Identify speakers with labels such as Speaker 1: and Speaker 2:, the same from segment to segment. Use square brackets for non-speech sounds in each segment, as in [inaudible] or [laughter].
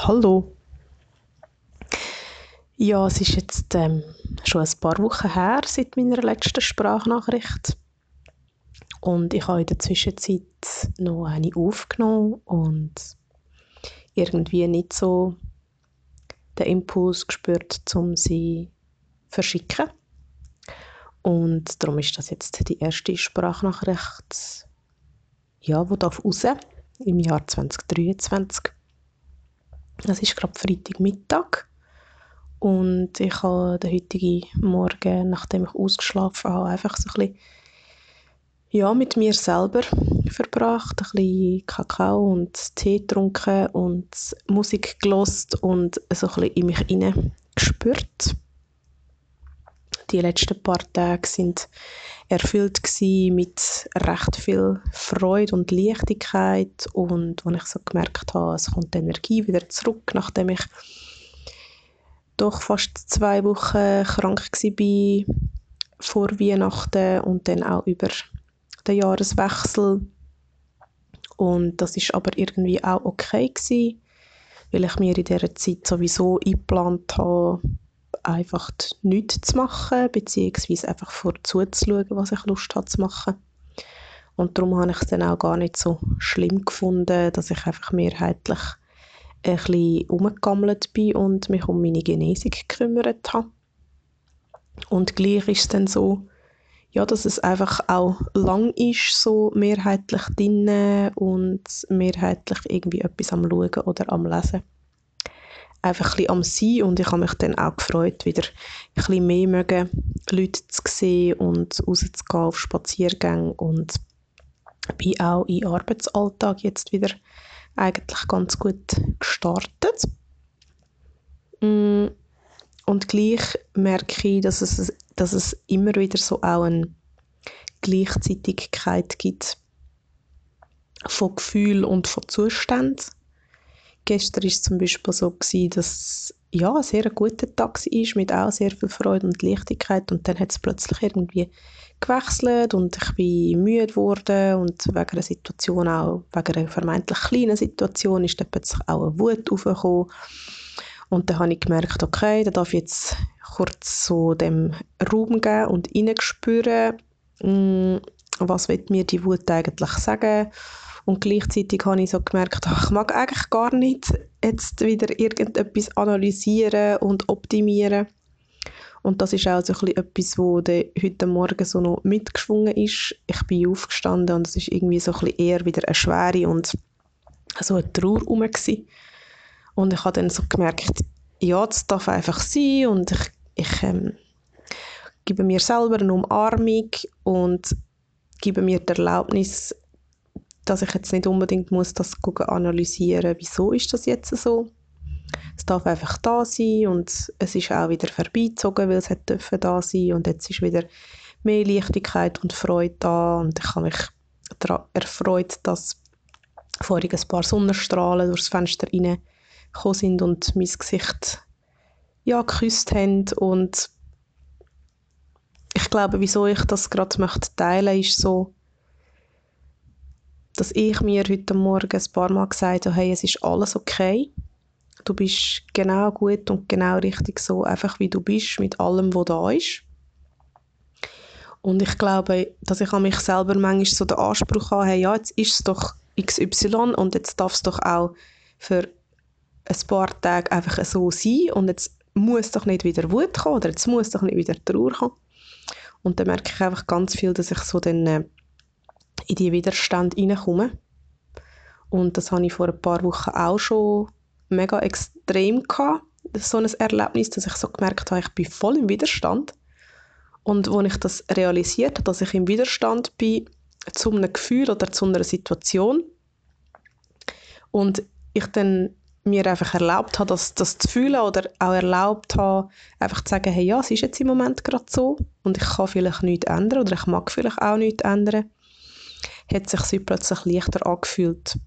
Speaker 1: Hallo. Ja, es ist jetzt ähm, schon ein paar Wochen her seit meiner letzten Sprachnachricht. Und ich habe in der Zwischenzeit noch eine aufgenommen und irgendwie nicht so den Impuls gespürt, um sie zu verschicken. Und darum ist das jetzt die erste Sprachnachricht, ja, die darf raus im Jahr 2023. Es ist gerade Freitagmittag und ich habe den heutigen Morgen, nachdem ich ausgeschlafen habe, einfach so ein bisschen ja, mit mir selber verbracht, ein bisschen Kakao und Tee getrunken und Musik gelost und so ein bisschen in mich hinein gespürt. Die letzten paar Tage sind erfüllt mit recht viel Freude und Leichtigkeit. Und wo ich so gemerkt habe, es kommt die Energie wieder zurück, nachdem ich doch fast zwei Wochen krank war vor Weihnachten und dann auch über den Jahreswechsel. Und das ist aber irgendwie auch okay gewesen, weil ich mir in dieser Zeit sowieso eingeplant habe, einfach nichts zu machen, beziehungsweise einfach vorzuzuschauen, was ich Lust habe zu machen. Und darum habe ich es dann auch gar nicht so schlimm gefunden, dass ich einfach mehrheitlich ein bisschen umgegammelt bin und mich um meine Genesung gekümmert habe. Und gleich ist es dann so, ja, dass es einfach auch lang ist, so mehrheitlich drinnen und mehrheitlich irgendwie etwas am Schauen oder am Lesen einfach ein am Sein und ich habe mich dann auch gefreut, wieder ein bisschen mehr mögen, Leute zu sehen und rauszugehen auf Spaziergänge und bin auch im Arbeitsalltag jetzt wieder eigentlich ganz gut gestartet. Mm, und gleich merke ich, dass es, dass es immer wieder so auch eine Gleichzeitigkeit gibt von Gefühl und von Zuständen Gestern war es zum Beispiel so, gewesen, dass ja, ein sehr guter Tag war, mit auch sehr viel Freude und Leichtigkeit. Und dann hat es plötzlich irgendwie gewechselt und ich bin müde geworden und wegen einer Situation auch, wegen einer vermeintlich kleinen Situation ist dann plötzlich auch eine Wut aufgekommen. Und dann habe ich gemerkt, okay, da darf ich jetzt kurz so dem Raum geben und hineinspüren, mm, was wird mir die Wut eigentlich sagen und gleichzeitig habe ich so gemerkt, ach, ich mag eigentlich gar nicht jetzt wieder irgendetwas analysieren und optimieren. Und das ist auch so ein etwas, wo heute Morgen so noch mitgeschwungen ist. Ich bin aufgestanden und es ist irgendwie so ein eher wieder eine Schwere und so eine Trauer herum. Und ich habe dann so gemerkt, ja, das darf einfach sein und ich, ich ähm, gebe mir selber eine Umarmung und gebe mir die Erlaubnis, dass ich jetzt nicht unbedingt muss das analysieren wieso ist das jetzt so. Es darf einfach da sein und es ist auch wieder vorbeizogen, weil es hat da sein und jetzt ist wieder mehr Leichtigkeit und Freude da und ich habe mich erfreut, dass vorhin ein paar Sonnenstrahlen durchs Fenster reingekommen sind und mein Gesicht ja, geküsst haben und ich glaube, wieso ich das gerade möchte teilen, ist so, dass ich mir heute Morgen ein paar Mal gesagt habe, hey, es ist alles okay. Du bist genau gut und genau richtig so, einfach wie du bist, mit allem, was da ist. Und ich glaube, dass ich an mich selber manchmal so den Anspruch habe, hey, ja, jetzt ist es doch XY und jetzt darf es doch auch für ein paar Tage einfach so sein und jetzt muss doch nicht wieder Wut kommen oder jetzt muss doch nicht wieder Trauer kommen. Und dann merke ich einfach ganz viel, dass ich so dann äh, in die Widerstand hineinkomme. Und das habe ich vor ein paar Wochen auch schon mega extrem gehabt, so ein Erlebnis, dass ich so gemerkt habe, ich bin voll im Widerstand. Und als ich das realisiert habe, dass ich im Widerstand bin zu einem Gefühl oder zu einer Situation und ich dann mir einfach erlaubt habe, das, das zu fühlen oder auch erlaubt habe, einfach zu sagen, hey, ja, es ist jetzt im Moment gerade so und ich kann vielleicht nichts ändern oder ich mag vielleicht auch nichts ändern, hat sich sie plötzlich leichter angefühlt.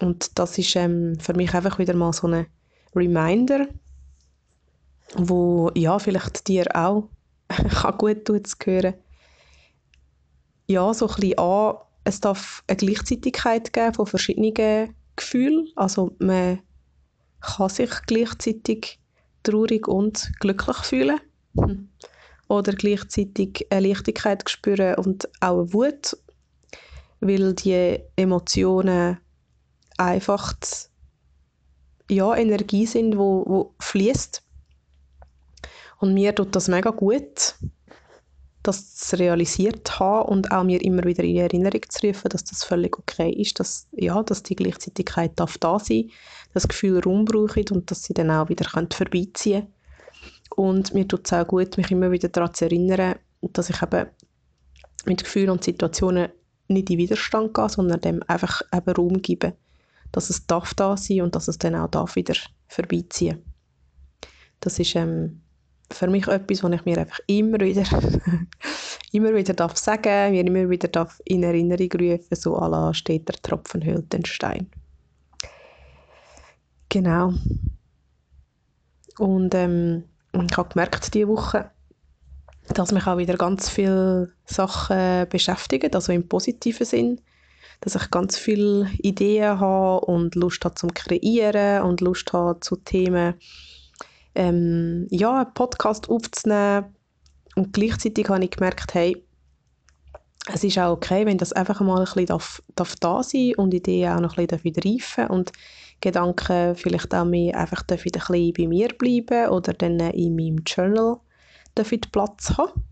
Speaker 1: Und das ist ähm, für mich einfach wieder mal so ein Reminder, wo ja, vielleicht dir auch [laughs] kann gut tun zu hören. Ja, so ein bisschen an, es darf eine Gleichzeitigkeit geben von verschiedenen Gefühlen. Also man kann sich gleichzeitig traurig und glücklich fühlen. Hm. Oder gleichzeitig eine Leichtigkeit spüren und auch eine Wut, weil die Emotionen einfach ja, Energie sind, wo, wo fließt. Und mir tut das mega gut, das zu realisiert haben und auch mir immer wieder in Erinnerung zu rufen, dass das völlig okay ist, dass, ja, dass die Gleichzeitigkeit darf da sein das Gefühl Raum braucht und dass sie dann auch wieder vorbeiziehen können. Und mir tut es auch gut, mich immer wieder daran zu erinnern, dass ich eben mit Gefühlen und Situationen nicht in Widerstand gehe, sondern dem einfach eben Raum gebe, dass es darf da sein und dass es dann auch darf wieder vorbeiziehen. Das ist ähm, für mich etwas, was ich mir einfach immer wieder, [laughs] immer wieder darf sagen, mir immer wieder darf in Erinnerung rufen, so la steht der Tropfen hüllt den Stein. Genau. Und ähm, ich habe gemerkt diese Woche, dass mich auch wieder ganz viele Sachen beschäftigen, also im positiven Sinn, dass ich ganz viele Ideen habe und Lust habe zum Kreieren und Lust habe zu Themen, ähm, ja, einen Podcast aufzunehmen. Und gleichzeitig habe ich gemerkt, hey, es ist auch okay, wenn das einfach mal ein bisschen darf, darf da sein und Ideen auch noch ein bisschen reifen und Gedanken vielleicht auch mehr einfach ein bisschen bei mir bleiben oder dann in meinem Journal dürfen Platz haben.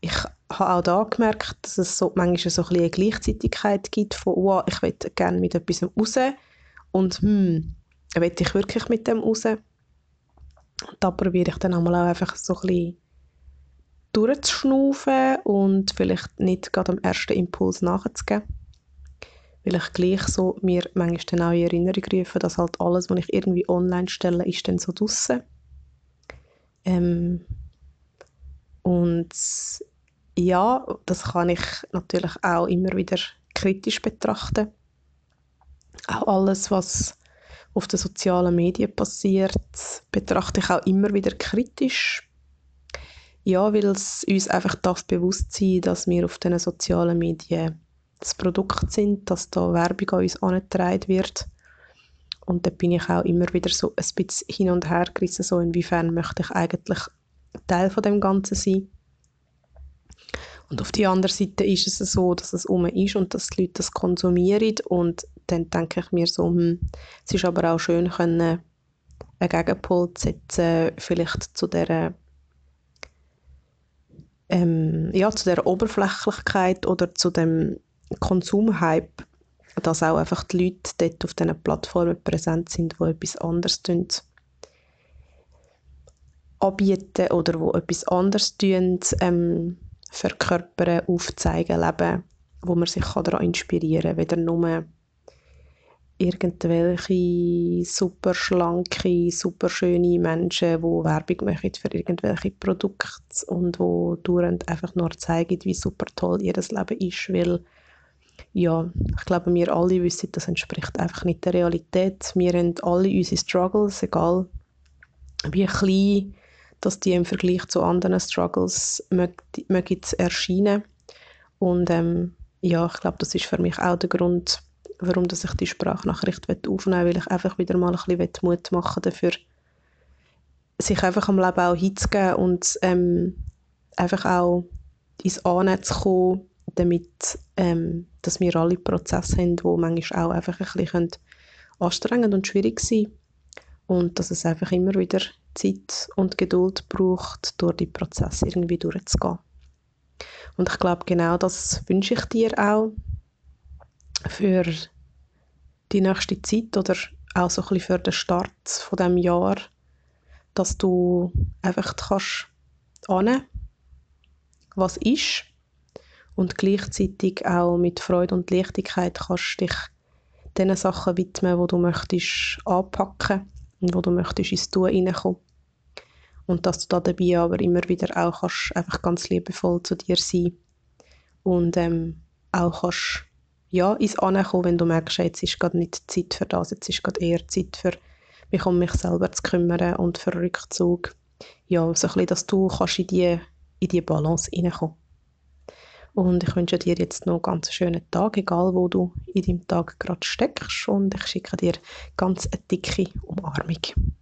Speaker 1: Ich habe auch da gemerkt, dass es so manchmal so ein eine Gleichzeitigkeit gibt von oh, ich will gerne mit etwas raus und hm, will ich wirklich mit dem raus? Da probiere ich dann auch einfach so ein bisschen durchzuschnaufen und vielleicht nicht gerade am ersten Impuls nachzugeben. Weil ich gleich so mir manchmal dann auch in Erinnerung rufe, dass halt alles, was ich irgendwie online stelle, ist dann so draussen. Ähm, und ja, das kann ich natürlich auch immer wieder kritisch betrachten. Auch alles, was auf den sozialen Medien passiert, betrachte ich auch immer wieder kritisch. Ja, weil es uns einfach darf bewusst sein, dass wir auf den sozialen Medien das Produkt sind, dass da Werbung an uns angetragen wird. Und da bin ich auch immer wieder so ein bisschen hin und her gerissen, so inwiefern möchte ich eigentlich Teil von dem Ganzen sein. Und auf der anderen Seite ist es so, dass es um ist und dass die Leute das konsumieren und dann denke ich mir so, hm, es ist aber auch schön können, einen Gegenpol zu setzen, vielleicht zu der ähm, ja, zu der Oberflächlichkeit oder zu dem Konsumhype, dass auch einfach die Leute dort auf diesen Plattformen präsent sind, die etwas anderes tun, anbieten oder wo etwas anderes tun, ähm, verkörpern, aufzeigen, leben, wo man sich daran inspirieren kann, weder nur irgendwelche super schlanke, super schöne Menschen, die Werbung machen für irgendwelche Produkte und wo dauernd einfach nur zeigen, wie super toll ihr Leben ist, weil ja, ich glaube, wir alle wissen, das entspricht einfach nicht der Realität. Wir haben alle unsere Struggles, egal wie klein dass die im Vergleich zu anderen Struggles mögen erscheinen. Und ähm, ja, ich glaube, das ist für mich auch der Grund, warum dass ich die Sprachnachricht aufnehmen will, weil ich einfach wieder mal ein bisschen Mut machen dafür, sich einfach am Leben auch hinzugeben und ähm, einfach auch ins Annehmen zu kommen, damit ähm, dass wir alle Prozesse haben, die manchmal auch einfach ein bisschen anstrengend und schwierig können. Und dass es einfach immer wieder Zeit und Geduld braucht, durch die Prozesse irgendwie durchzugehen. Und ich glaube, genau das wünsche ich dir auch für die nächste Zeit oder auch so ein bisschen für den Start von dem Jahr, dass du einfach kannst annehmen, was ist und gleichzeitig auch mit Freude und Leichtigkeit kannst dich den Sachen widmen, wo du möchtest anpacken und wo du möchtest ins Tun hineinkommen. Und dass du da dabei aber immer wieder auch kannst, einfach ganz liebevoll zu dir sein und ähm, auch kannst ja, ins Ankommen, wenn du merkst, jetzt ist gerade nicht Zeit für das, jetzt ist gerade eher Zeit für mich um mich selber zu kümmern und für Rückzug. Ja, so ein bisschen, dass du kannst in die, in die Balance hineinkommen Und ich wünsche dir jetzt noch einen ganz schönen Tag, egal wo du in deinem Tag gerade steckst. Und ich schicke dir ganz eine dicke Umarmung.